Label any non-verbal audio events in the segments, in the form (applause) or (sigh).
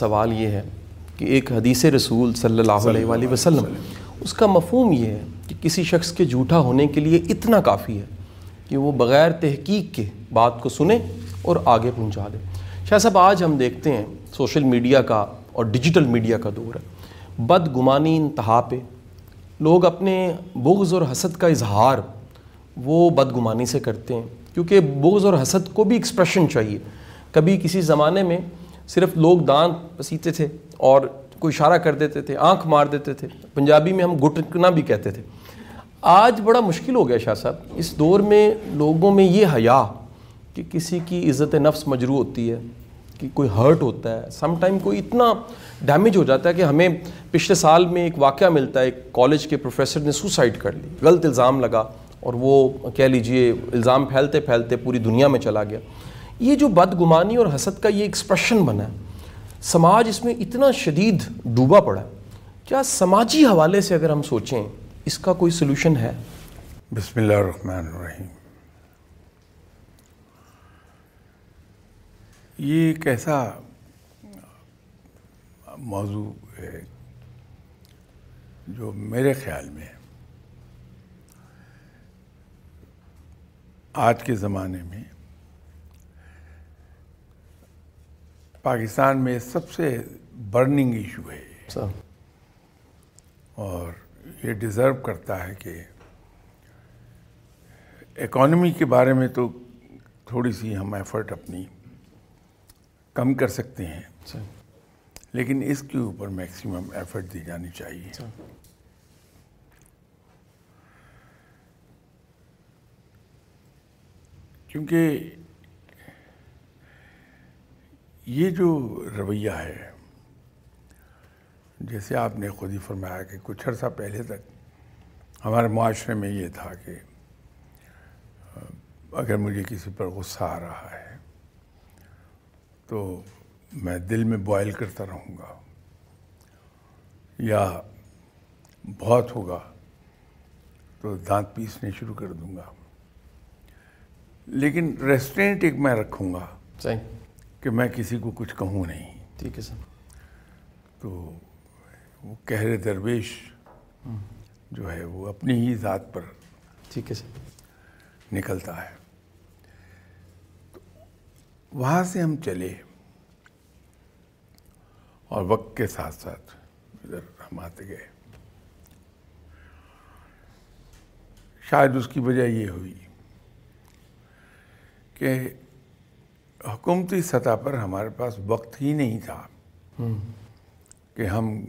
سوال یہ ہے کہ ایک حدیث رسول صلی اللہ علیہ وآلہ وسلم اس کا مفہوم یہ ہے کہ کسی شخص کے جھوٹا ہونے کے لیے اتنا کافی ہے کہ وہ بغیر تحقیق کے بات کو سنے اور آگے پہنچا دے۔ شاہ صاحب آج ہم دیکھتے ہیں سوشل میڈیا کا اور ڈیجیٹل میڈیا کا دور ہے۔ بد گمانی انتہا پہ لوگ اپنے بغض اور حسد کا اظہار وہ بد گمانی سے کرتے ہیں کیونکہ بغض اور حسد کو بھی ایکسپریشن چاہیے۔ کبھی کسی زمانے میں صرف لوگ دانت پسیتے تھے اور کوئی اشارہ کر دیتے تھے، آنکھ مار دیتے تھے۔ پنجابی میں ہم گٹکنا بھی کہتے تھے۔ آج بڑا مشکل ہو گیا شاہ صاحب۔ اس دور میں لوگوں میں یہ حیا کہ کسی کی عزت نفس مجروع ہوتی ہے، کہ کوئی ہرٹ ہوتا ہے۔ سم ٹائم کوئی اتنا ڈیمیج ہو جاتا ہے کہ ہمیں پچھلے سال میں ایک واقعہ ملتا ہے، ایک کالج کے پروفیسر نے سوسائڈ کر لی۔ غلط الزام لگا اور وہ کہہ لیجیے، الزام پھیلتے پھیلتے پوری دنیا میں چلا گیا۔ یہ جو بدگمانی اور حسد کا یہ ایکسپریشن بنا ہے، سماج اس میں اتنا شدید ڈوبا پڑا ہے، کیا سماجی حوالے سے اگر ہم سوچیں، اس کا کوئی سلوشن ہے؟ بسم اللہ الرحمن الرحیم۔ یہ ایک ایسا موضوع ہے جو میرے خیال میں آج کے زمانے میں پاکستان میں سب سے برننگ ایشو ہے۔ اور یہ ڈیزرو کرتا ہے کہ اکانومی کے بارے میں تو تھوڑی سی ہم ایفرٹ اپنی کم کر سکتے ہیں۔ لیکن اس کے اوپر میکسیمم ایفرٹ دی جانی چاہیے۔ کیونکہ یہ جو رویہ ہے، جیسے آپ نے خود ہی فرمایا کہ کچھ عرصہ پہلے تک ہمارے معاشرے میں یہ تھا کہ، اگر مجھے کسی پر غصہ آ رہا ہے تو میں دل میں بوائل کرتا رہوں گا، یا بہت ہوگا تو دانت پیسنے شروع کر دوں گا۔ لیکن ریسٹورینٹ ایک میں رکھوں گا۔ صحیح۔ کہ میں کسی کو کچھ کہوں نہیں۔ ٹھیک ہے سر۔ تو وہ کہر درویش جو ہے وہ اپنی ہی ذات پر ٹھیک ہے سر۔ نکلتا ہے۔ وہاں سے ہم چلے اور وقت کے ساتھ ساتھ ادھر ہم آتے گئے۔ شاید اس کی وجہ یہ ہوئی کہ حکومتی سطح پر ہمارے پاس وقت ہی نہیں تھا کہ ہم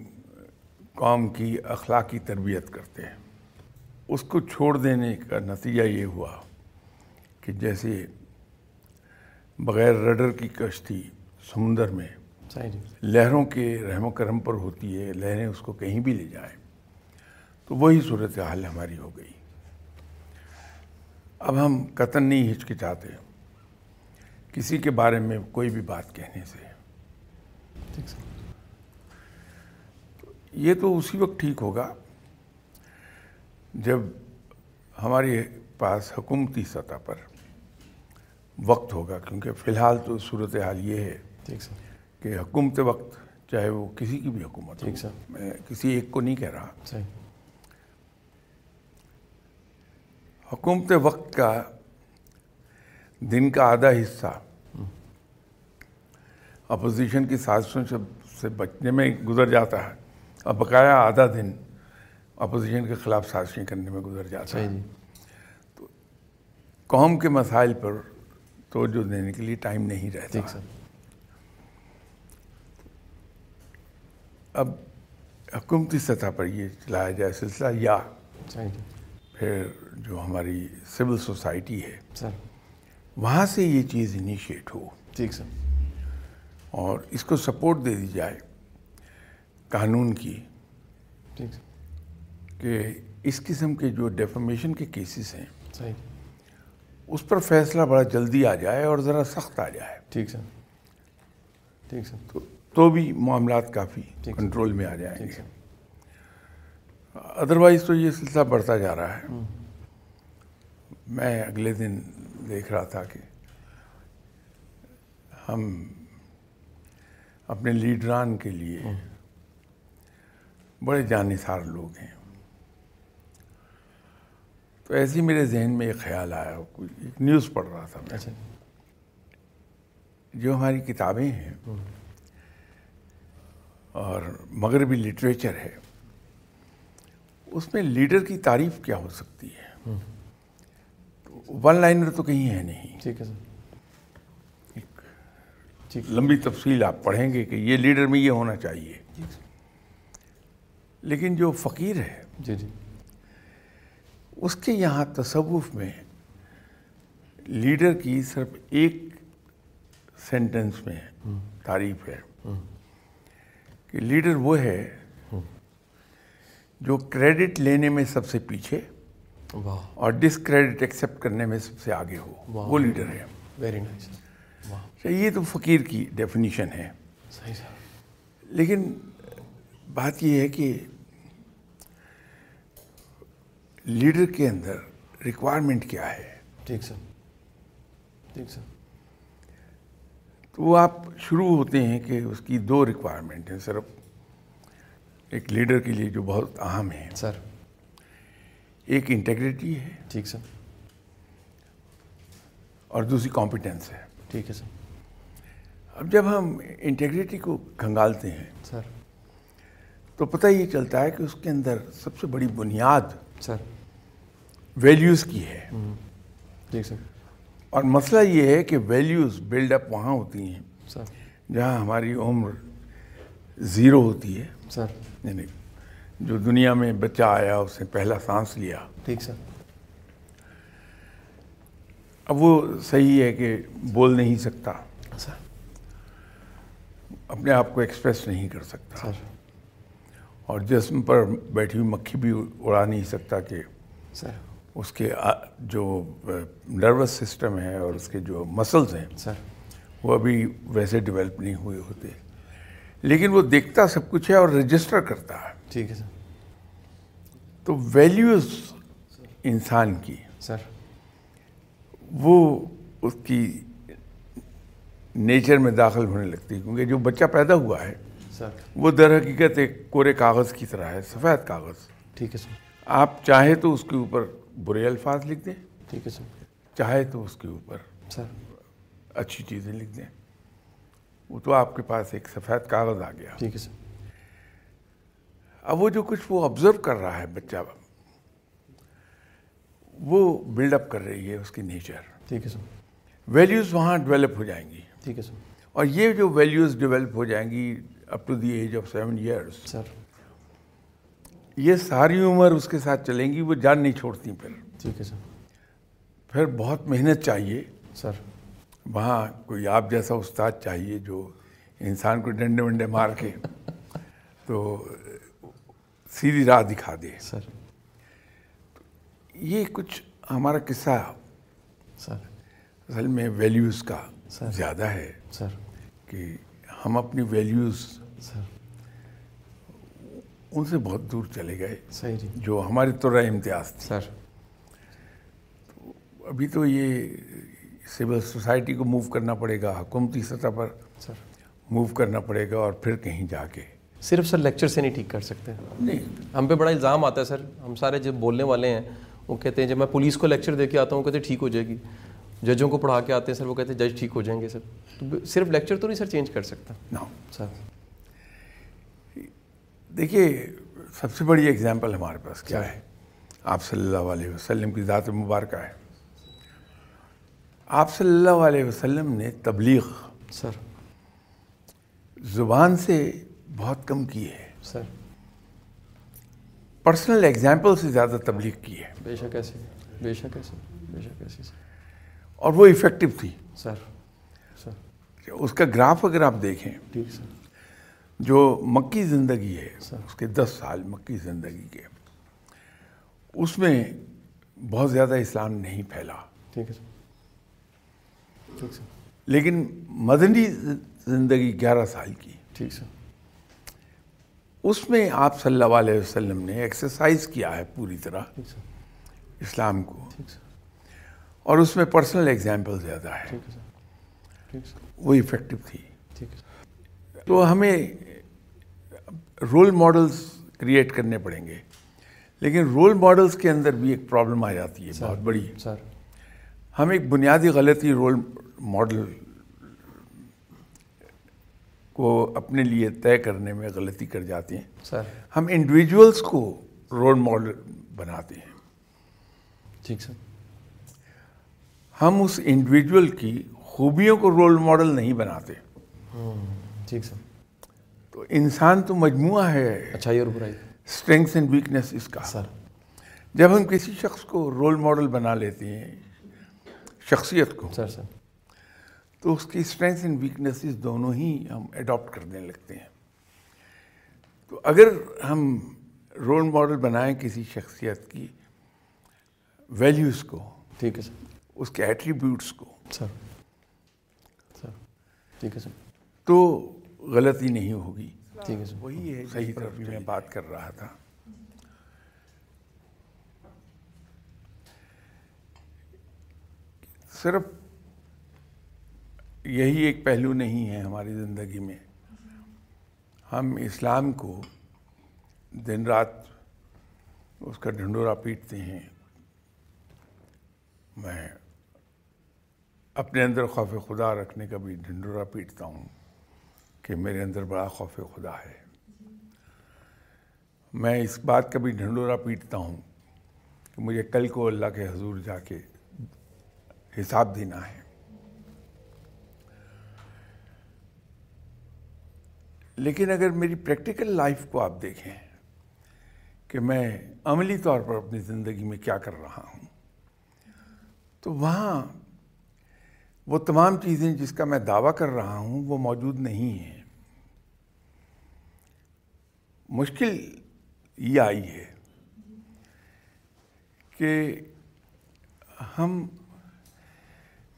قوم کی اخلاقی تربیت کرتے ہیں۔ اس کو چھوڑ دینے کا نتیجہ یہ ہوا کہ جیسے بغیر رڈر کی کشتی سمندر میں جی۔ لہروں کے رحم و کرم پر ہوتی ہے لہریں اس کو کہیں بھی لے جائیں تو وہی صورت حال ہماری ہو گئی۔ اب ہم قطن نہیں ہچکچاتے۔ کسی کے بارے میں کوئی بھی بات کہنے سے۔ یہ تو اسی وقت ٹھیک ہوگا جب ہمارے پاس حکومتی سطح پر وقت ہوگا کیونکہ فی الحال تو صورت حال یہ ہے کہ حکومت وقت چاہے وہ کسی کی بھی حکومت ہو میں کسی ایک کو نہیں کہہ رہا۔ حکومت وقت کا دن کا آدھا حصہ اپوزیشن کی سازشوں سے بچنے میں گزر جاتا ہے۔ اور بقایا آدھا دن اپوزیشن کے خلاف سازشیں کرنے میں گزر جاتا ہے۔ تو قوم کے مسائل پر توجہ دینے کے لیے ٹائم نہیں رہتا۔ اب حکومتی سطح پر یہ چلایا جائے سلسلہ یا پھر جو ہماری سول سوسائٹی ہے وہاں سے یہ چیز انیشیٹ ہو۔ ٹھیک سر۔ اور اس کو سپورٹ دے دی جائے قانون کی کہ اس قسم کے جو ڈیفامیشن کے کیسز ہیں اس پر فیصلہ بڑا جلدی آ جائے اور ذرا سخت آ جائے۔ ٹھیک سر۔ ٹھیک سر۔ تو بھی معاملات کافی کنٹرول میں آ جائیں گے۔ ادروائز تو یہ سلسلہ بڑھتا جا رہا ہے۔ میں اگلے دن دیکھ رہا تھا کہ ہم اپنے لیڈران کے لیے بڑے جانثار لوگ ہیں۔ تو ایسے ہی میرے ذہن میں ایک خیال آیا ایک نیوز پڑھ رہا تھا میں۔ اچھا۔ جو ہماری کتابیں ہیں اور مغربی لٹریچر ہے اس میں لیڈر کی تعریف کیا ہو سکتی ہے؟ ون لائنر تو کہیں ہے نہیں۔ ٹھیک ہے سر۔ لمبی تفصیل آپ پڑھیں گے کہ یہ لیڈر میں یہ ہونا چاہیے۔ لیکن جو فقیر ہے جی جی۔ اس کے یہاں تصوف میں لیڈر کی صرف ایک سینٹنس میں تعریف ہے کہ لیڈر وہ ہے جو کریڈٹ لینے میں سب سے پیچھے اور ڈسکریڈٹ ایکسیپٹ کرنے میں سب سے آگے ہو۔ وہ لیڈر ہے۔ ویری نائس اچھا، یہ تو فقیر کی ڈیفینیشن ہے۔ صحیح لیکن بات یہ ہے کہ لیڈر کے اندر ریکوائرمنٹ کیا ہے؟ ٹھیک سر۔ ٹھیک سر۔ تو وہ آپ شروع ہوتے ہیں کہ اس کی دو ریکوائرمنٹ ہیں۔ صرف ایک لیڈر کے لیے جو بہت اہم ہے سر۔ ایک انٹیگریٹی ہے۔ ٹھیک سر۔ اور دوسری کمپیٹنس ہے۔ ٹھیک ہے سر۔ اب جب ہم انٹیگریٹی کو کھنگالتے ہیں سر۔ تو پتہ یہ چلتا ہے کہ اس کے اندر سب سے بڑی بنیاد سر۔ ویلیوز کی ہے۔ ٹھیک سر۔ اور مسئلہ یہ ہے کہ ویلیوز بلڈ اپ وہاں ہوتی ہیں۔ سر۔ جہاں ہماری عمر زیرو ہوتی ہے۔ سر۔ یعنی جو دنیا میں بچہ آیا اس نے پہلا سانس لیا۔ ٹھیک سر۔ اب وہ صحیح ہے کہ بول نہیں سکتا۔ سر۔ اپنے آپ کو ایکسپریس نہیں کر سکتا۔ سر۔ اور جسم پر بیٹھی ہوئی مکھی بھی اڑا نہیں سکتا کہ سر۔ اس کے جو نروس سسٹم ہے اور اس کے جو مسلز ہیں سر۔ وہ ابھی ویسے ڈیولپ نہیں ہوئے ہوتے۔ لیکن وہ دیکھتا سب کچھ ہے اور رجسٹر کرتا ہے۔ ٹھیک ہے سر۔ تو ویلیوز انسان کی۔ سر۔ وہ اس کی نیچر میں داخل ہونے لگتی ہے کیونکہ جو بچہ پیدا ہوا ہے سر۔ وہ در حقیقت ایک کورے کاغذ کی طرح ہے سفید کاغذ۔ ٹھیک ہے سر۔ آپ چاہے تو اس کے اوپر برے الفاظ لکھ دیں۔ ٹھیک ہے سر۔ چاہے تو اس کے اوپر سر۔ اچھی چیزیں لکھ دیں۔ وہ تو آپ کے پاس ایک سفید کاغذ آ گیا۔ ٹھیک ہے سر۔ اب وہ جو کچھ وہ آبزرو کر رہا ہے بچہ وہ بلڈ اپ کر رہی ہے اس کی نیچر ٹھیک ہے سر. ویلیوز وہاں ڈیولپ ہو جائیں گی. ٹھیک ہے سر. اور یہ جو ویلیوز ڈیولپ ہو جائیں گی up to the age of seven years sir. یہ ساری عمر اس کے ساتھ چلیں گی وہ جان نہیں چھوڑتی پھر. ٹھیک ہے سر. پھر بہت محنت چاہیے. سر. وہاں کوئی آپ جیسا استاد چاہیے جو انسان کو ڈنڈے ونڈے مار کے تو سیدھی راہ دکھا دے. سر. یہ کچھ ہمارا قصہ سر۔ اصل میں ویلیوز کا سر۔ زیادہ ہے سر۔ کہ ہم اپنی ویلیوز سر۔ ان سے بہت دور چلے گئے صحیح جی۔ جو ہماری طرح امتیاز تھی۔ سر۔ ابھی تو یہ سول سوسائٹی کو موو کرنا پڑے گا حکومتی سطح پر سر۔ موو کرنا پڑے گا اور پھر کہیں جا کے۔ صرف سر لیکچر سے نہیں ٹھیک کر سکتے۔ نہیں۔ ہم پہ بڑا الزام آتا ہے سر۔ ہم سارے جب بولنے والے ہیں وہ کہتے ہیں جب میں پولیس کو لیکچر دے کے آتا ہوں کہتے ہیں ٹھیک ہو جائے گی۔ ججوں کو پڑھا کے آتے ہیں سر وہ کہتے ہیں جج ٹھیک ہو جائیں گے سر۔ تو صرف لیکچر تو نہیں سر چینج کر سکتا۔ نہ سر۔ دیکھیے سب سے بڑی اگزامپل ہمارے پاس کیا ہے؟ آپ صلی اللہ علیہ وسلم کی ذات مبارکہ ہے۔ آپ صلی اللہ علیہ وسلم نے تبلیغ سر۔ زبان سے بہت کم کی ہے۔ سر۔ پرسنل ایگزامپل سے زیادہ تبلیغ کی ہے۔ بے شک ایسے بے شک ایسے بے شک ایسے سر۔ اور وہ افیکٹو تھی۔ سر سر۔ اس کا گراف اگر آپ دیکھیں ٹھیک سر۔ جو مکی زندگی ہے۔ اس کے دس سال مکی زندگی کے اس میں بہت زیادہ اسلام نہیں پھیلا۔ ٹھیک ہے سر۔ ٹھیک سر۔ لیکن مدنی زندگی گیارہ سال کی۔ ٹھیک سر۔ اس میں آپ صلی اللہ علیہ وسلم نے ایکسرسائز کیا ہے پوری طرح اسلام کو۔ اور اس میں پرسنل ایگزامپل زیادہ ہے۔ وہ افیکٹو تھی۔ تو ہمیں رول ماڈلز کریٹ کرنے پڑیں گے۔ لیکن رول ماڈلز کے اندر بھی ایک پرابلم آ جاتی ہے بہت بڑی۔ سر۔ ہم ایک بنیادی غلطی رول ماڈل کو اپنے لیے طے کرنے میں غلطی کر جاتے ہیں۔ سر۔ ہم انڈیویجولس کو رول ماڈل بناتے ہیں۔ ٹھیک سر۔ ہم اس انڈیویجول کی خوبیوں کو رول ماڈل نہیں بناتے۔ ٹھیک سر۔ تو انسان تو مجموعہ ہے۔ اچھائی اور برائی اسٹرینگس اینڈ ویکنیس اس کا۔ سر۔ جب ہم کسی شخص کو رول ماڈل بنا لیتے ہیں شخصیت کو۔ سر سر۔ تو اس کی اسٹرینگس اینڈ ویکنیسز دونوں ہی ہم اڈاپٹ کرنے لگتے ہیں۔ تو اگر ہم رول ماڈل بنائیں کسی شخصیت کی ویلیوز کو ٹھیک ہے سر۔ اس کے ایٹریبیوٹس کو۔ سر سر ٹھیک ہے سر۔ تو غلطی نہیں ہوگی۔ ٹھیک ہے سر۔ وہی ہے صحیح طرف میں بات کر رہا تھا۔ صرف یہی ایک پہلو نہیں ہے ہماری زندگی میں۔ ہم اسلام کو دن رات اس کا ڈھنڈورا پیٹتے ہیں۔ میں اپنے اندر خوف خدا رکھنے کا بھی ڈھنڈورا پیٹتا ہوں کہ میرے اندر بڑا خوف خدا ہے۔ میں اس بات کا بھی ڈھنڈورا پیٹتا ہوں کہ مجھے کل کو اللہ کے حضور جا کے حساب دینا ہے۔ لیکن اگر میری پریکٹیکل لائف کو آپ دیکھیں کہ میں عملی طور پر اپنی زندگی میں کیا کر رہا ہوں، تو وہاں وہ تمام چیزیں جس کا میں دعویٰ کر رہا ہوں وہ موجود نہیں ہیں۔ مشکل یہ آئی ہے کہ ہم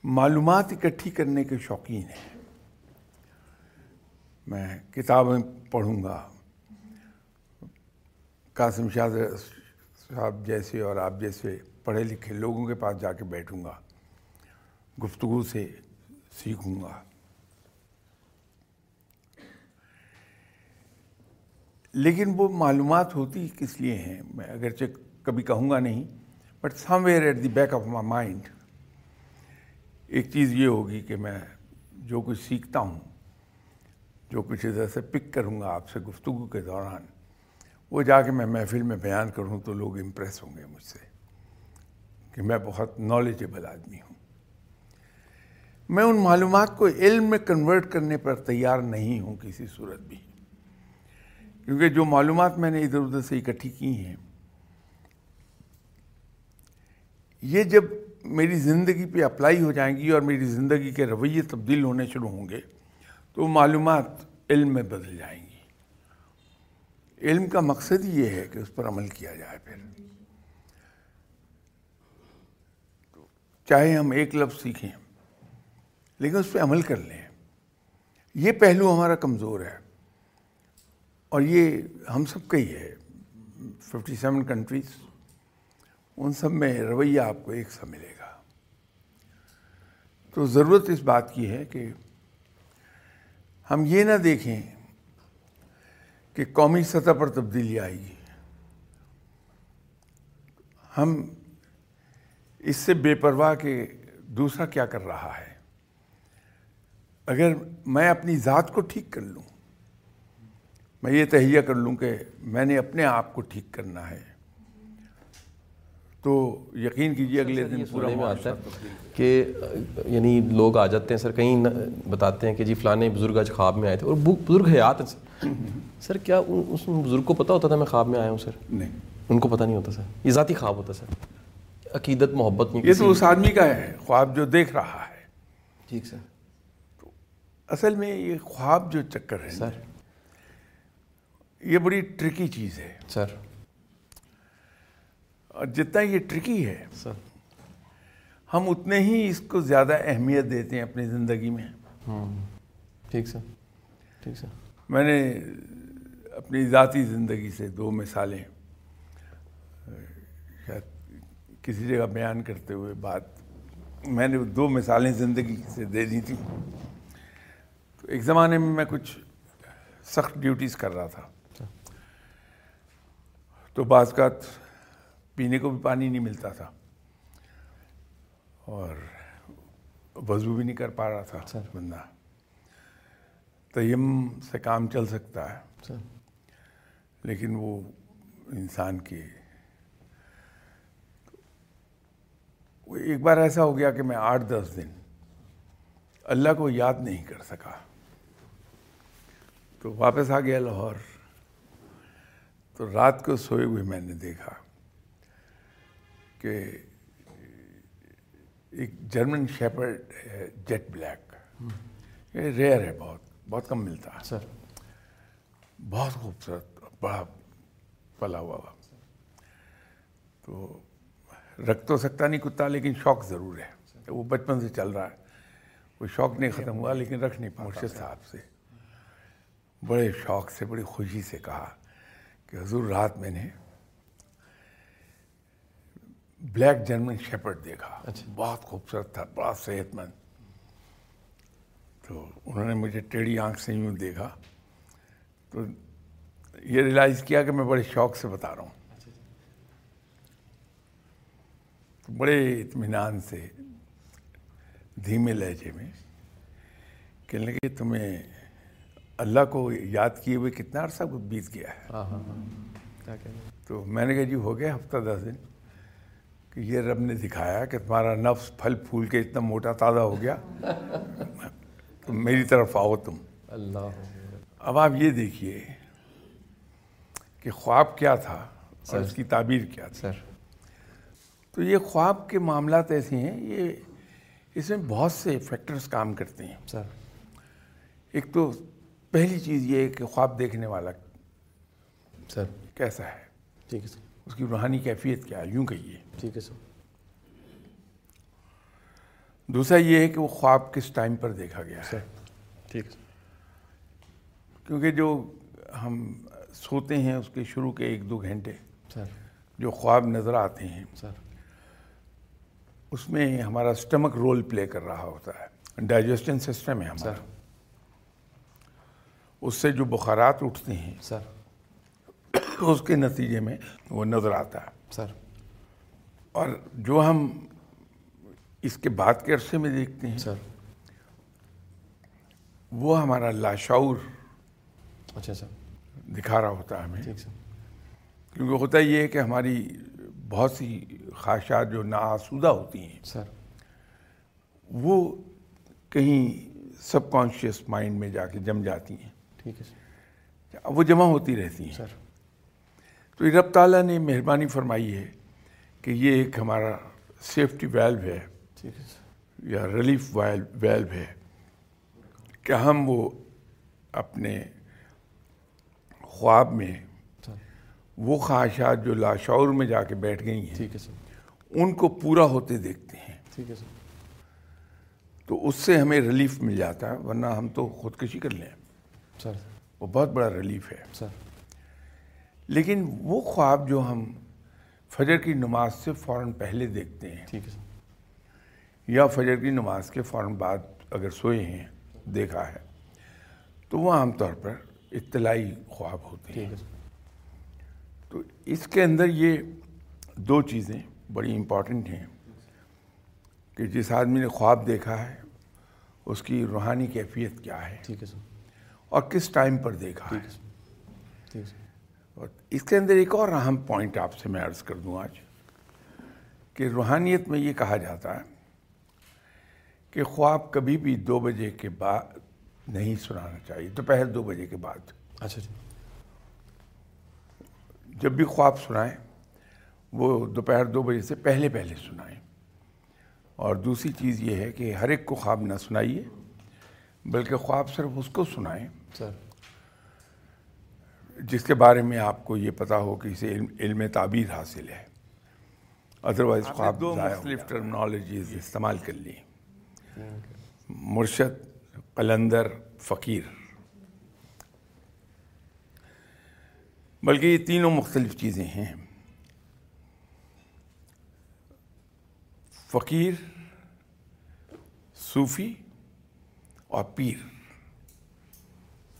معلومات اکٹھی کرنے کے شوقین ہیں۔ میں کتابیں پڑھوں گا۔ قاسم شاہ صاحب جیسے اور آپ جیسے پڑھے لکھے لوگوں کے پاس جا کے بیٹھوں گا، گفتگو سے سیکھوں گا۔ لیکن وہ معلومات ہوتی کس لیے ہیں، میں اگرچہ کبھی کہوں گا نہیں but somewhere at the back of my mind ایک چیز یہ ہوگی کہ میں جو کچھ سیکھتا ہوں جو کچھ ادھر سے پک کروں گا آپ سے گفتگو کے دوران، وہ جا کے میں محفل میں بیان کروں تو لوگ امپریس ہوں گے مجھ سے کہ میں بہت نالجیبل آدمی ہوں۔ میں ان معلومات کو علم میں کنورٹ کرنے پر تیار نہیں ہوں کسی صورت بھی۔ کیونکہ جو معلومات میں نے ادھر ادھر سے اکٹھی کی ہیں، یہ جب میری زندگی پہ اپلائی ہو جائیں گی اور میری زندگی کے رویے تبدیل ہونے شروع ہوں گے تو معلومات علم میں بدل جائیں گی۔ علم کا مقصد یہ ہے کہ اس پر عمل کیا جائے پھر۔ چاہے ہم ایک لفظ سیکھیں، لیکن اس پہ عمل کر لیں۔ یہ پہلو ہمارا کمزور ہے۔ اور یہ ہم سب کا ہی ہے۔ ففٹی سیون کنٹریز ان سب میں رویہ آپ کو ایک سا ملے گا۔ تو ضرورت اس بات کی ہے کہ ہم یہ نہ دیکھیں کہ قومی سطح پر تبدیلی آئے گی ہم اس سے بے پرواہ کہ دوسرا کیا کر رہا ہے۔ اگر میں اپنی ذات کو ٹھیک کر لوں، میں یہ تہیہ کر لوں کہ میں نے اپنے آپ کو ٹھیک کرنا ہے۔ تو یقین کیجیے اگلے دن پورا آتا ہے کہ یعنی لوگ آ جاتے ہیں سر کہیں بتاتے ہیں کہ جی فلانے بزرگ آج خواب میں آئے تھے اور بزرگ حیات ہیں سر۔ (coughs) سر کیا اس بزرگ کو پتہ ہوتا تھا میں خواب میں آیا ہوں سر؟ نہیں۔ ان کو پتہ نہیں ہوتا سر۔ یہ ذاتی خواب ہوتا سر۔ عقیدت محبت نہیں یہ تو اس آدمی کا ہے خواب جو دیکھ رہا ہے۔ ٹھیک سر۔ اصل میں یہ خواب جو چکر ہے سر۔ یہ بڑی ٹرکی چیز ہے۔ سر۔ اور جتنا یہ ٹرکی ہے سر ہم اتنے ہی اس کو زیادہ اہمیت دیتے ہیں اپنی زندگی میں۔ ٹھیک سر۔ ٹھیک سر۔ میں نے اپنی ذاتی زندگی سے دو مثالیں شاید کسی جگہ بیان کرتے ہوئے بات میں نے دو مثالیں زندگی سے دے دی تھیں۔ تو ایک زمانے میں میں کچھ سخت ڈیوٹیز کر رہا تھا۔ تو بعض کا پینے کو بھی پانی نہیں ملتا تھا۔ اور وضو بھی نہیں کر پا رہا تھا بندہ۔ تیم سے کام چل سکتا ہے۔ لیکن وہ انسان کی ایک بار ایسا ہو گیا کہ میں آٹھ دس دن اللہ کو یاد نہیں کر سکا۔ تو واپس آ گیا لاہور۔ تو رات کو سوئے ہوئے میں نے دیکھا۔ کہ ایک جرمن شیپرڈ ہے جیٹ بلیک۔ یہ ریئر ہے بہت بہت کم ملتا۔ ہے سر۔ بہت خوبصورت بڑا پلا ہوا۔ تو رکھ تو سکتا نہیں کتا لیکن شوق ضرور ہے۔ وہ بچپن سے چل رہا ہے۔ وہ شوق نہیں ختم ہوا لیکن رکھ نہیں مرشد صاحب سے۔ بڑے شوق سے بڑی خوشی سے کہا کہ حضور رات میں نے بلیک جرمن شیپرڈ دیکھا۔ بہت خوبصورت تھا بڑا صحت مند۔ تو انہوں نے مجھے ٹیڑھی آنکھ سے یوں دیکھا۔ تو یہ ریلائز کیا کہ میں بڑے شوق سے بتا رہا ہوں۔ تو بڑے اطمینان سے دھیمے لہجے میں کہنے لگے تمہیں اللہ کو یاد کیے ہوئے کتنا عرصہ بیت گیا ہے۔ تو میں نے کہا جی ہو گیا ہفتہ دس دن۔ کہ یہ رب نے دکھایا کہ تمہارا نفس پھل پھول کے اتنا موٹا تازہ ہو گیا۔ تو میری طرف آؤ تم۔ اللہ۔ اب آپ یہ دیکھیے کہ خواب کیا تھا اور اس کی تعبیر کیا تھی۔ سر۔ تو یہ خواب کے معاملات ایسے ہیں یہ اس میں بہت سے فیکٹرز کام کرتے ہیں۔ سر۔ ایک تو پہلی چیز یہ ہے کہ خواب دیکھنے والا سر۔ کیسا ہے؟ ٹھیک ہے سر۔ اس کی روحانی کیفیت کیا ہے؟ یوں کہیے۔ ٹھیک ہے سر۔ دوسرا یہ ہے کہ وہ خواب کس ٹائم پر دیکھا گیا ہے؟ ٹھیک۔ کیونکہ جو ہم سوتے ہیں اس کے شروع کے ایک دو گھنٹے سر۔ جو خواب نظر آتے ہیں سر۔ اس میں ہمارا اسٹمک رول پلے کر رہا ہوتا ہے۔ ڈائجسٹن سسٹم ہے ہمارا۔ سر۔ اس سے جو بخارات اٹھتے ہیں سر۔ اس کے نتیجے میں وہ نظر آتا ہے۔ سر۔ اور جو ہم اس کے بعد کے عرصے میں دیکھتے ہیں سر۔ وہ ہمارا لاشعور اچھا سر۔ دکھا رہا ہوتا ہے ہمیں۔ ٹھیک سر۔ کیونکہ ہوتا یہ ہے کہ ہماری بہت سی خواہشات جو ناآسودہ ہوتی ہیں سر۔ وہ کہیں سب کانشیس مائنڈ میں جا کے جم جاتی ہیں۔ ٹھیک ہے سر۔ وہ جمع ہوتی رہتی ہیں۔ سر۔ تو یہ رب تعالیٰ نے مہربانی فرمائی ہے کہ یہ ایک ہمارا سیفٹی ویلو ہے یا ریلیف ویلو ہے کہ ہم وہ اپنے خواب میں وہ خواہشات جو لاشعور میں جا کے بیٹھ گئی ہیں ٹھیک ہے سر۔ ان کو پورا ہوتے دیکھتے ہیں۔ ٹھیک ہے سر۔ تو اس سے ہمیں ریلیف مل جاتا ہے ورنہ ہم تو خودکشی کر لیں۔ سر۔ وہ بہت بڑا ریلیف ہے۔ سر۔ لیکن وہ خواب جو ہم فجر کی نماز سے فوراً پہلے دیکھتے ہیں۔ ٹھیک ہے سر۔ یا فجر کی نماز کے فوراً بعد اگر سوئے ہیں دیکھا ہے تو وہ عام طور پر اطلاعی خواب ہوتے ہیں۔ تو اس کے اندر یہ دو چیزیں بڑی امپورٹنٹ ہیں کہ جس آدمی نے خواب دیکھا ہے اس کی روحانی کیفیت کیا ہے ٹھیک ہے سر۔ اور کس ٹائم پر دیکھا ہے۔ اور اس کے اندر ایک اور اہم پوائنٹ آپ سے میں عرض کر دوں آج کہ روحانیت میں یہ کہا جاتا ہے کہ خواب کبھی بھی دو بجے کے بعد نہیں سنانا چاہیے دوپہر دو بجے کے بعد۔ اچھا جی۔ جب بھی خواب سنائیں وہ دوپہر دو بجے سے پہلے پہلے سنائیں۔ اور دوسری چیز یہ ہے کہ ہر ایک کو خواب نہ سنائیے بلکہ خواب صرف اس کو سنائیں۔ سر۔ جس کے بارے میں آپ کو یہ پتا ہو کہ اسے علم علم تعبیر حاصل ہے۔ ادروائز خواب دو مختلف ٹرمنالوجیز استعمال کر لی۔ مرشد قلندر فقیر۔ بلکہ یہ تینوں مختلف چیزیں ہیں۔ فقیر صوفی اور پیر۔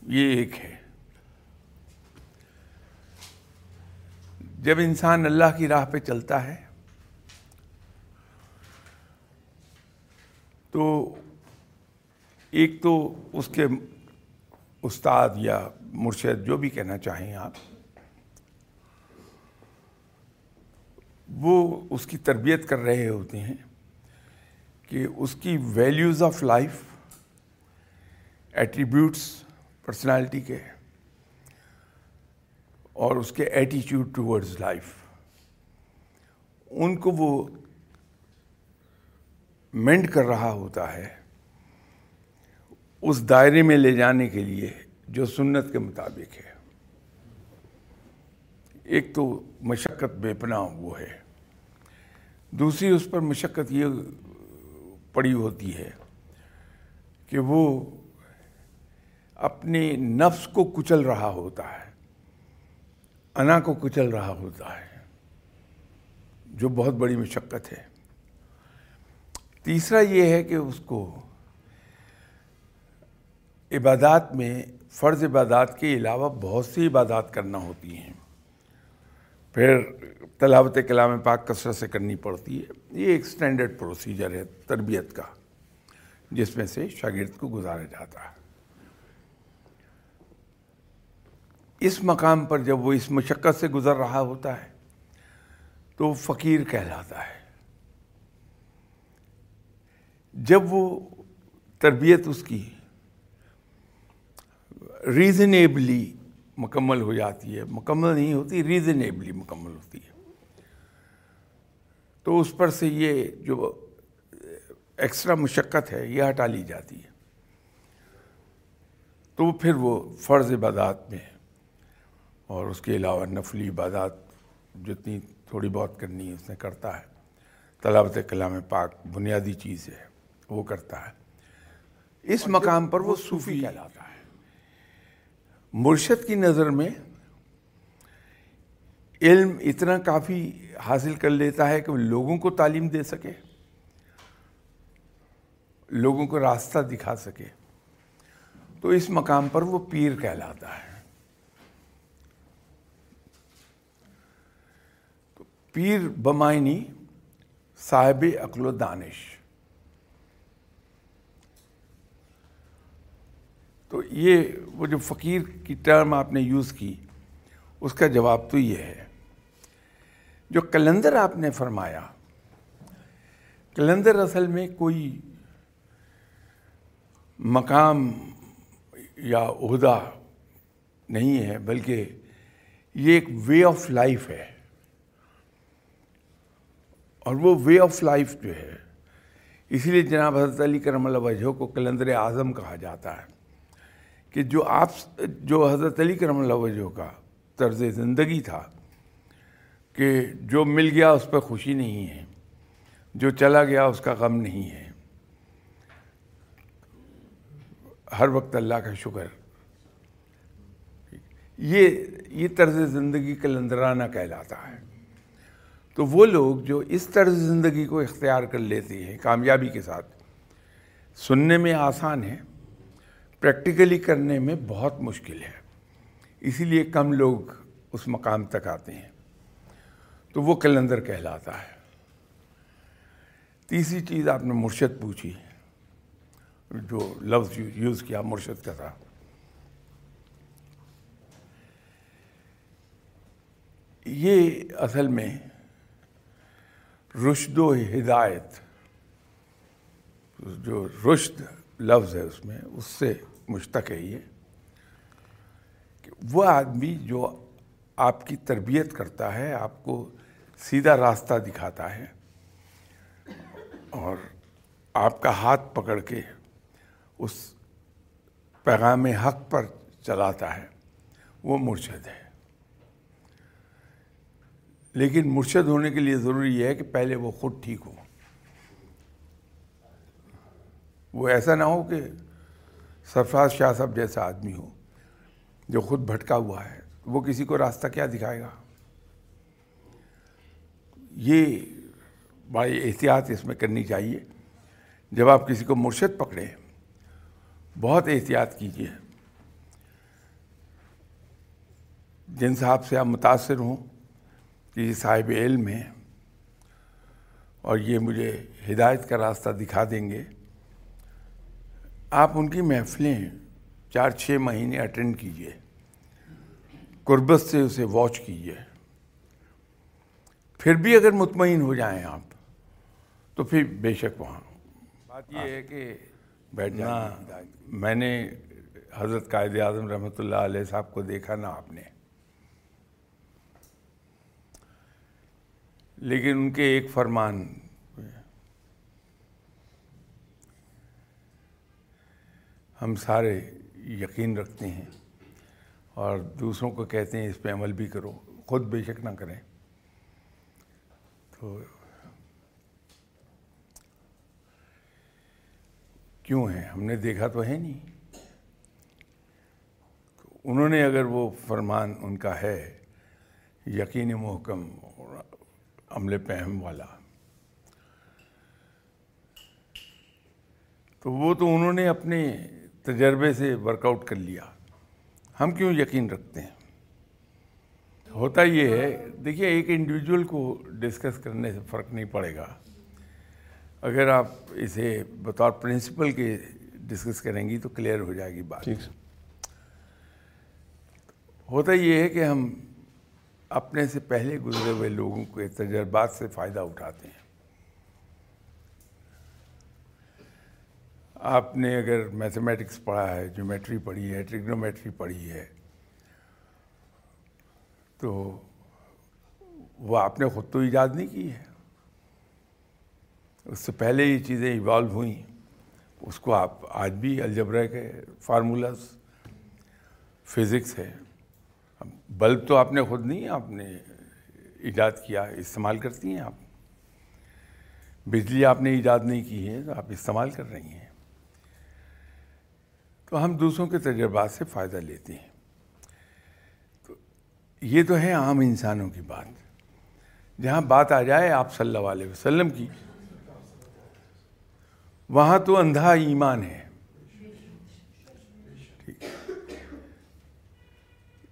یہ ایک ہے۔ جب انسان اللہ کی راہ پہ چلتا ہے، تو ایک تو اس کے استاد یا مرشد جو بھی کہنا چاہیں آپ، وہ اس کی تربیت کر رہے ہوتے ہیں کہ اس کی values of life attributes personality کے اور اس کے ایٹیچیوڈ ٹورڈز لائف ان کو وہ مینڈ کر رہا ہوتا ہے اس دائرے میں لے جانے کے لیے جو سنت کے مطابق ہے۔ ایک تو مشقت بے پناہ وہ ہے۔ دوسری، اس پر مشقت یہ پڑی ہوتی ہے کہ وہ اپنے نفس کو کچل رہا ہوتا ہے۔ انا کو کچل رہا ہوتا ہے، جو بہت بڑی مشقت ہے۔ تیسرا یہ ہے کہ اس کو عبادات میں، فرض عبادات کے علاوہ بہت سی عبادات کرنا ہوتی ہیں۔ پھر تلاوت کلام پاک کثرت سے کرنی پڑتی ہے۔ یہ ایک سٹینڈرڈ پروسیجر ہے تربیت کا، جس میں سے شاگرد کو گزارا جاتا ہے۔ اس مقام پر جب وہ اس مشقت سے گزر رہا ہوتا ہے، تو وہ فقیر کہلاتا ہے۔ جب وہ تربیت اس کی ریزنیبلی مکمل ہو جاتی ہے، مکمل نہیں ہوتی ریزنیبلی مکمل ہوتی ہے، تو اس پر سے یہ جو ایکسٹرا مشقت ہے، یہ ہٹا لی جاتی ہے۔ تو پھر وہ فرض عبادات میں اور اس کے علاوہ نفلی عبادات جتنی تھوڑی بہت کرنی ہے اس نے کرتا ہے۔ تلاوت کلام پاک بنیادی چیز ہے وہ کرتا ہے۔ اس مقام پر وہ صوفی کہلاتا ہے۔ مرشد کی نظر میں علم اتنا کافی حاصل کر لیتا ہے کہ وہ لوگوں کو تعلیم دے سکے لوگوں کو راستہ دکھا سکے۔ تو اس مقام پر وہ پیر کہلاتا ہے۔ پیر بمائنی صاحب عقل و دانش۔ تو یہ وہ جو فقیر کی ٹرم آپ نے یوز کی، اس کا جواب تو یہ ہے۔ جو کلندر آپ نے فرمایا، کلندر اصل میں کوئی مقام یا عہدہ نہیں ہے، بلکہ یہ ایک وے آف لائف ہے۔ اور وہ وے آف لائف جو ہے، اسی لیے جناب حضرت علی کرم اللہ وجہ کو کلندر اعظم کہا جاتا ہے کہ جو آپ، جو حضرت علی کرم اللہ وجہ کا طرز زندگی تھا، کہ جو مل گیا اس پہ خوشی نہیں ہے، جو چلا گیا اس کا غم نہیں ہے۔ ہر وقت اللہ کا شکر۔ یہ یہ طرز زندگی کلندرانہ کہلاتا ہے۔ تو وہ لوگ جو اس طرز زندگی کو اختیار کر لیتے ہیں، کامیابی کے ساتھ، سننے میں آسان ہے، پریکٹیکلی کرنے میں بہت مشکل ہے۔ اسی لیے کم لوگ اس مقام تک آتے ہیں۔ تو وہ کلندر کہلاتا ہے۔ تیسری چیز آپ نے مرشد پوچھی، جو لفظ یوز کیا مرشد کا تھا۔ یہ اصل میں رشد و ہدایت، جو رشد لفظ ہے اس میں، اس سے مشتق ہے یہ کہ وہ آدمی جو آپ کی تربیت کرتا ہے، آپ کو سیدھا راستہ دکھاتا ہے اور آپ کا ہاتھ پکڑ کے اس پیغام حق پر چلاتا ہے، وہ مرشد ہے۔ لیکن مرشد ہونے کے لیے ضروری یہ ہے کہ پہلے وہ خود ٹھیک ہو۔ وہ ایسا نہ ہو کہ سرفراز شاہ صاحب جیسا آدمی ہو جو خود بھٹکا ہوا ہے۔ وہ کسی کو راستہ کیا دکھائے گا؟ یہ بڑی احتیاط اس میں کرنی چاہیے۔ جب آپ کسی کو مرشد پکڑے، بہت احتیاط کیجیے جن صاحب سے آپ متاثر ہوں کہ یہ صاحب علم ہیں اور یہ مجھے ہدایت کا راستہ دکھا دیں گے۔ آپ ان کی محفلیں چار چھ مہینے اٹینڈ کیجیے۔ قربت سے اسے واچ کیجیے۔ پھر بھی اگر مطمئن ہو جائیں آپ تو پھر بے شک وہاں۔ بات یہ ہے کہ بیٹھنا میں نے حضرت قائد اعظم رحمۃ اللہ علیہ صاحب کو دیکھا نہ آپ نے۔ لیکن ان کے ایک فرمان ہم سارے یقین رکھتے ہیں اور دوسروں کو کہتے ہیں اس پہ عمل بھی کرو، خود بے شک نہ کریں۔ تو کیوں ہے ہم نے دیکھا تو ہے نہیں۔ انہوں نے اگر وہ فرمان ان کا ہے، یقین محکم عمل پہم والا۔ تو وہ تو انہوں نے اپنے تجربے سے ورک آؤٹ کر لیا۔ ہم کیوں یقین رکھتے ہیں؟ ہوتا یہ ہے دیکھیے ایک انڈیویجول کو ڈسکس کرنے سے فرق نہیں پڑے گا۔ اگر آپ اسے بطور پرنسپل کے ڈسکس کریں گی تو کلیئر ہو جائے گی بات۔ ہوتا یہ ہے کہ ہم اپنے سے پہلے گزرے ہوئے لوگوں کے تجربات سے فائدہ اٹھاتے ہیں۔ آپ نے اگر میتھمیٹکس پڑھا ہے جیومیٹری پڑھی ہے ٹریگنومیٹری پڑھی ہے، تو وہ آپ نے خود تو ایجاد نہیں کی ہے۔ اس سے پہلے یہ چیزیں ایوالو ہوئیں، اس کو آپ آج بھی الجبرا کے فارمولاز فزکس ہے۔ بلب تو آپ نے خود نہیں، آپ نے ایجاد کیا، استعمال کرتی ہیں آپ۔ بجلی آپ نے ایجاد نہیں کی ہے تو آپ استعمال کر رہی ہیں۔ تو ہم دوسروں کے تجربات سے فائدہ لیتے ہیں۔ تو یہ تو ہے عام انسانوں کی بات۔ جہاں بات آ جائے آپ صلی اللہ علیہ وسلم کی، وہاں تو اندھا ایمان ہے۔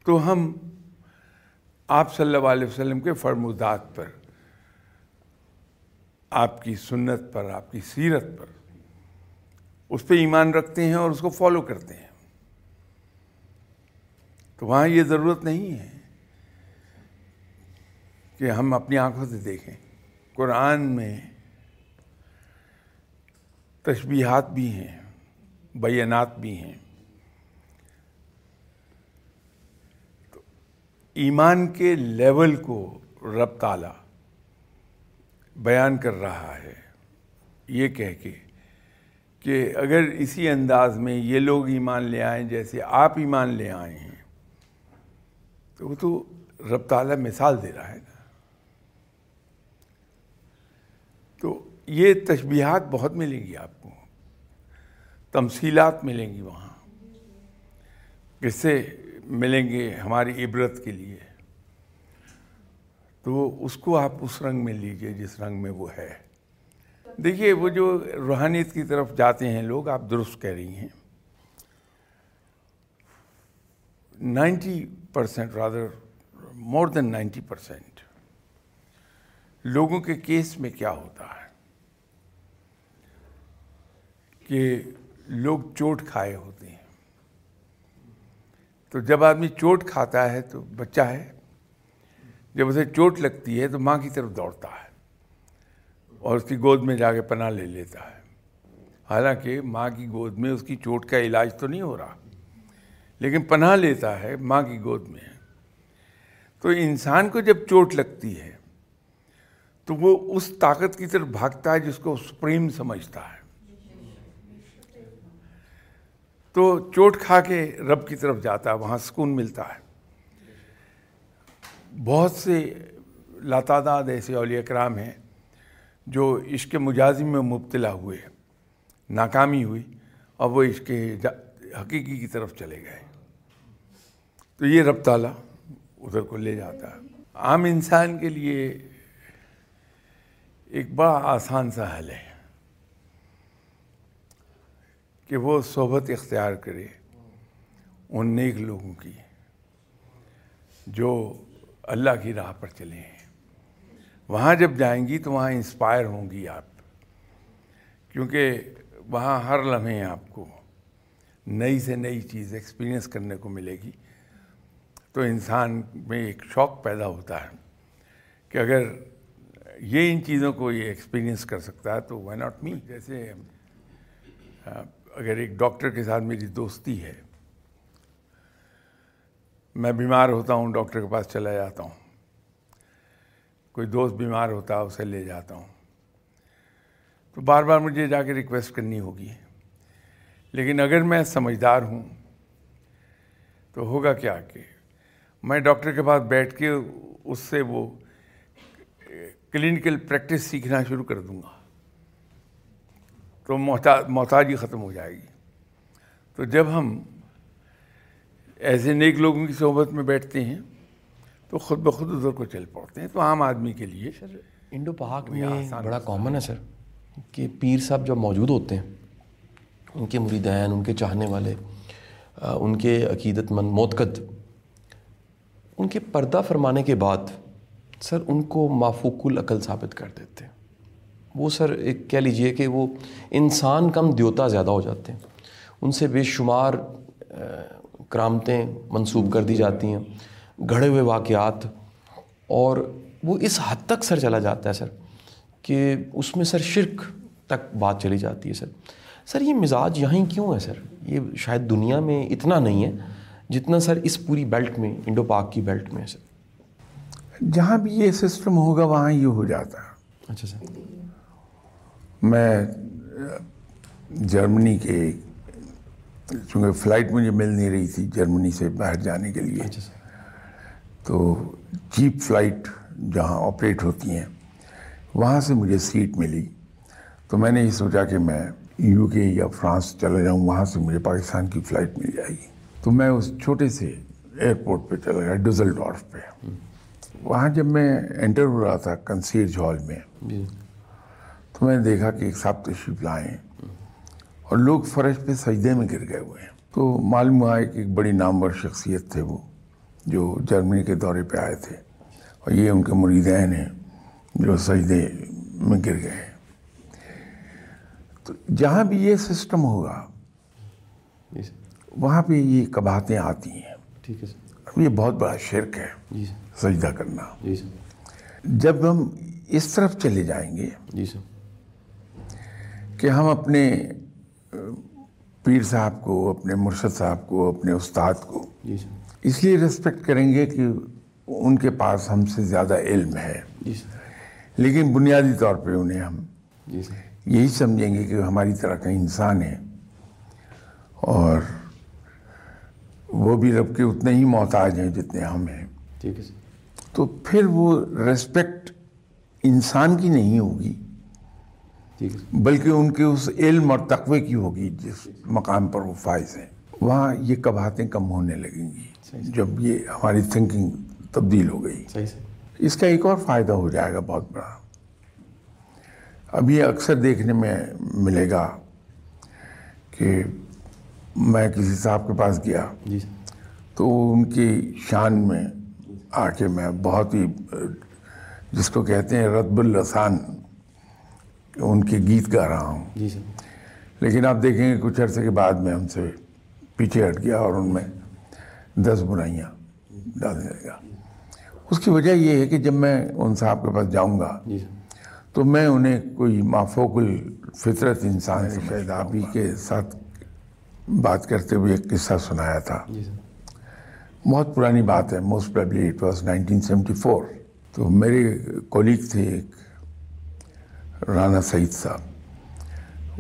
تو ہم آپ صلی اللہ علیہ وسلم کے فرمودات پر، آپ کی سنت پر، آپ کی سیرت پر اس پہ ایمان رکھتے ہیں اور اس کو فالو کرتے ہیں۔ تو وہاں یہ ضرورت نہیں ہے کہ ہم اپنی آنکھوں سے دیکھیں۔ قرآن میں تشبیہات بھی ہیں، بیانات بھی ہیں۔ ایمان کے لیول کو رب تعالیٰ بیان کر رہا ہے، یہ کہہ کے کہ اگر اسی انداز میں یہ لوگ ایمان لے آئیں جیسے آپ ایمان لے آئے ہیں، تو وہ تو رب تعالیٰ مثال دے رہا ہے نا۔ تو یہ تشبیہات بہت ملیں گی آپ کو، تمثیلات ملیں گی وہاں۔ کس سے ملیں گے ہماری عبرت کے لیے، تو اس کو آپ اس رنگ میں لیجیے جس رنگ میں وہ ہے۔ دیکھیے، وہ جو روحانیت کی طرف جاتے ہیں لوگ، آپ درست کہہ رہی ہیں۔ Ninety percent rather more than ninety percent لوگوں کے کیس میں کیا ہوتا ہے؟ کہ لوگ چوٹ کھائے ہوتے ہیں۔ تو جب آدمی چوٹ کھاتا ہے تو بچہ ہے، جب اسے چوٹ لگتی ہے تو ماں کی طرف دوڑتا ہے اور اس کی گود میں جا کے پناہ لے لیتا ہے۔ حالانکہ ماں کی گود میں اس کی چوٹ کا علاج تو نہیں ہو رہا، لیکن پناہ لیتا ہے ماں کی گود میں۔ تو انسان کو جب چوٹ لگتی ہے تو وہ اس طاقت کی طرف بھاگتا ہے جس کو سپریم سمجھتا ہے۔ تو چوٹ کھا کے رب کی طرف جاتا ہے، وہاں سکون ملتا ہے۔ بہت سے لاتعداد ایسے اولیاء کرام ہیں جو عشق مجازم میں مبتلا ہوئے، ناکامی ہوئی اور وہ عشق حقیقی کی طرف چلے گئے۔ تو یہ رب تعالیٰ ادھر کو لے جاتا ہے۔ عام انسان کے لیے ایک بڑا آسان سا حل ہے۔ کہ وہ صحبت اختیار کرے ان نیک لوگوں کی جو اللہ کی راہ پر چلے ہیں۔ وہاں جب جائیں گی تو وہاں انسپائر ہوں گی آپ، کیونکہ وہاں ہر لمحے آپ کو نئی سے نئی چیز ایکسپیرینس کرنے کو ملے گی۔ تو انسان میں ایک شوق پیدا ہوتا ہے کہ اگر یہ ان چیزوں کو یہ ایکسپیرینس کر سکتا ہے تو وائی ناٹ می جیسے اگر ایک ڈاکٹر کے ساتھ میری دوستی ہے، میں بیمار ہوتا ہوں، ڈاکٹر کے پاس چلا جاتا ہوں۔ کوئی دوست بیمار ہوتا ہے اسے لے جاتا ہوں۔ تو بار بار مجھے جا کے ریکویسٹ کرنی ہوگی۔ لیکن اگر میں سمجھدار ہوں، تو ہوگا کیا کہ میں ڈاکٹر کے پاس بیٹھ کے اس سے وہ کلینکل پریکٹس سیکھنا شروع کر دوں گا۔ تو محتاج محتاجی ختم ہو جائے گی۔ تو جب ہم ایسے نیک لوگوں کی صحبت میں بیٹھتے ہیں تو خود بخود ادھر کو چل پڑتے ہیں۔ تو عام آدمی کے لیے سر انڈو پاک میں بڑا کامن ہے سر کہ پیر صاحب جب موجود ہوتے ہیں ان کے مریدین ان کے چاہنے والے ان کے عقیدت مند موتقد ان کے پردہ فرمانے کے بعد سر ان کو مافوق العقل ثابت کر دیتے ہیں۔ وہ سر ایک کہہ لیجیے کہ وہ انسان کم دیوتا زیادہ ہو جاتے ہیں۔ ان سے بے شمار کرامتیں منسوب کر دی جاتی ہیں گھڑے ہوئے واقعات۔ اور وہ اس حد تک سر چلا جاتا ہے سر کہ اس میں سر شرک تک بات چلی جاتی ہے سر۔ سر یہ مزاج یہیں کیوں ہے سر؟ یہ شاید دنیا میں اتنا نہیں ہے جتنا سر اس پوری بیلٹ میں انڈو پاک کی بیلٹ میں ہے سر۔ جہاں بھی یہ سسٹم ہوگا وہاں یہ ہو جاتا ہے۔ اچھا سر۔ میں جرمنی کے چونکہ فلائٹ مجھے مل نہیں رہی تھی جرمنی سے باہر جانے کے لیے. اچھا تو چیپ فلائٹ جہاں آپریٹ ہوتی ہیں وہاں سے مجھے سیٹ ملی. تو میں نے یہ سوچا کہ میں یو کے یا فرانس چلا جاؤں وہاں سے مجھے پاکستان کی فلائٹ مل جائے گی. تو میں اس چھوٹے سے ایئرپورٹ پہ چلا گیا ڈوزل ڈورف پہ وہاں جب میں انٹر ہو رہا تھا کنسیج ہال میں جی. تو میں نے دیکھا کہ ایک صاحب تشریف لائے ہیں اور لوگ فرش پہ سجدے میں گر گئے ہوئے ہیں۔ تو معلوم ہوا کہ ایک بڑی نامور شخصیت تھے وہ جو جرمنی کے دورے پہ آئے تھے۔ اور یہ ان کے مریدین ہیں جو سجدے میں گر گئے ہیں۔ تو جہاں بھی یہ سسٹم ہوگا جی وہاں پہ یہ کباہتیں آتی ہیں۔ ٹھیک ہے اب یہ بہت بڑا شرک ہے۔ جی سجدہ کرنا۔ جی جب ہم اس طرف چلے جائیں گے جی سر۔ کہ ہم اپنے پیر صاحب کو اپنے مرشد صاحب کو اپنے استاد کو جی اس لیے ریسپیکٹ کریں گے کہ ان کے پاس ہم سے زیادہ علم ہے۔ جی لیکن بنیادی طور پہ انہیں ہم جی یہی سمجھیں گے کہ ہماری طرح کا انسان ہے۔ اور وہ بھی رب کے اتنے ہی محتاج ہیں جتنے ہم ہیں۔ ٹھیک ہے تو پھر وہ ریسپیکٹ انسان کی نہیں ہوگی۔ بلکہ ان کے اس علم اور تقوی کی ہوگی جس مقام پر وہ فائز ہیں۔ وہاں یہ کباہتیں کم ہونے لگیں گی؟ جب یہ ہماری تھنکنگ تبدیل ہو گئی۔ اس کا ایک اور فائدہ ہو جائے گا بہت بڑا۔ اب یہ اکثر دیکھنے میں ملے گا کہ میں کسی صاحب کے پاس گیا۔ جی تو ان کی شان میں آ کے میں بہت ہی جس کو کہتے ہیں رتب الرسان ان کے گیت گا رہا ہوں۔ جی لیکن آپ دیکھیں گے کچھ عرصے کے بعد میں ہم سے پیچھے ہٹ گیا اور ان میں دس برائیاں ڈالنے لگا اس کی وجہ یہ ہے کہ جب میں ان صاحب کے پاس جاؤں گا جی تو میں انہیں کوئی مافوق الفطرت انسان سے شاید آپ ہی کے ساتھ بات کرتے ہوئے ایک قصہ سنایا تھا۔ جی بہت پرانی بات ہے most probably it was nineteen seventy four تو میرے کولیگ تھے ایک رانا سعید صاحب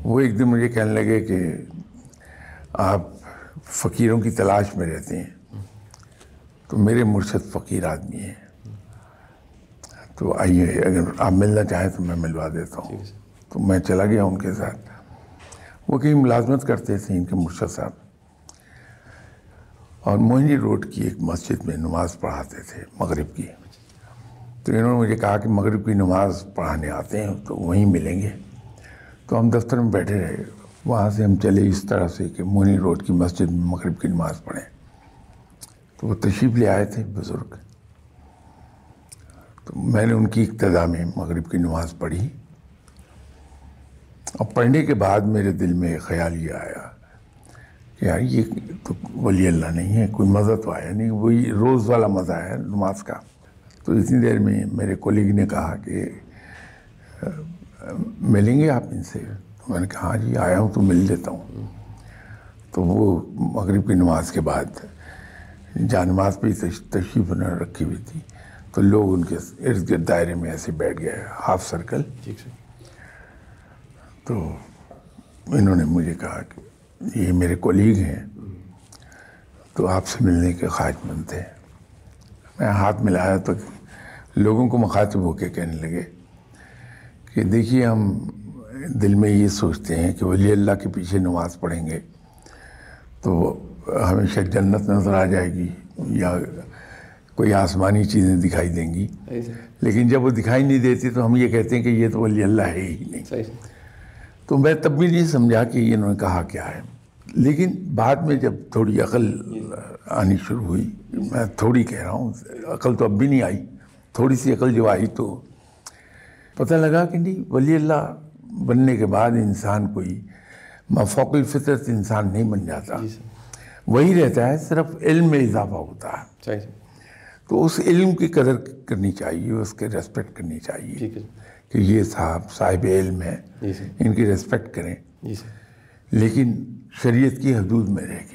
وہ ایک دن مجھے کہنے لگے کہ آپ فقیروں کی تلاش میں رہتے ہیں تو میرے مرشد فقیر آدمی ہیں۔ تو آئیے اگر آپ ملنا چاہیں تو میں ملوا دیتا ہوں۔ تو میں چلا گیا ان کے ساتھ۔ وہ کہیں ملازمت کرتے تھے ان کے مرشد صاحب۔ اور موہنی روڈ کی ایک مسجد میں نماز پڑھاتے تھے مغرب کی۔ تو انہوں نے مجھے کہا کہ مغرب کی نماز پڑھانے آتے ہیں، تو وہیں ملیں گے۔ تو ہم دفتر میں بیٹھے رہے۔ وہاں سے ہم چلے اس طرح سے کہ مونی روڈ کی مسجد میں مغرب کی نماز پڑھیں۔ تو وہ تشریف لے آئے تھے بزرگ۔ تو میں نے ان کی اقتدا میں مغرب کی نماز پڑھی۔ اور پڑھنے کے بعد میرے دل میں ایک خیال یہ آیا کہ یار یہ تو ولی اللہ نہیں ہے، کوئی مزہ تو آیا نہیں، وہی روز والا مزہ ہے نماز کا۔ تو اتنی دیر میں میرے کولیگ نے کہا کہ ملیں گے آپ ان سے؟ تو میں نے کہا ہاں جی آیا ہوں تو مل لیتا ہوں. تو وہ مغرب کی نماز کے بعد جہاں نماز پہ تشریف نہ رکھی ہوئی تھی تو لوگ ان کے ارد گرد دائرے میں ایسے بیٹھ گئے ہاف سرکل۔ تو انہوں نے مجھے کہا کہ یہ میرے کولیگ ہیں تو آپ سے ملنے کے خواہش مند تھے میں ہاتھ ملایا تو لوگوں کو مخاطب ہو کے کہنے لگے کہ دیکھیے ہم دل میں یہ سوچتے ہیں کہ ولی اللہ کے پیچھے نماز پڑھیں گے تو ہمیشہ جنت نظر آ جائے گی یا کوئی آسمانی چیزیں دکھائی دیں گی۔ لیکن جب وہ دکھائی نہیں دیتی تو ہم یہ کہتے ہیں کہ یہ تو ولی اللہ ہے ہی نہیں۔ تو میں تب بھی نہیں سمجھا کہ انہوں نے کہا کیا ہے۔ لیکن بعد میں جب تھوڑی عقل آنی شروع ہوئی میں تھوڑی کہہ رہا ہوں عقل تو اب بھی نہیں آئی۔ تھوڑی سی عقل جو آئی تو پتہ لگا کہ نہیں ولی اللہ بننے کے بعد انسان کوئی مفوق الفطرت انسان نہیں بن جاتا۔ جی وہی رہتا ہے صرف علم میں اضافہ ہوتا ہے۔ تو اس علم کی قدر کرنی چاہیے اس کے ریسپیکٹ کرنی چاہیے۔ کہ یہ صاحب صاحب علم ہے۔ جی ان کی ریسپیکٹ کریں۔ جی لیکن شریعت کی حدود میں رہ کے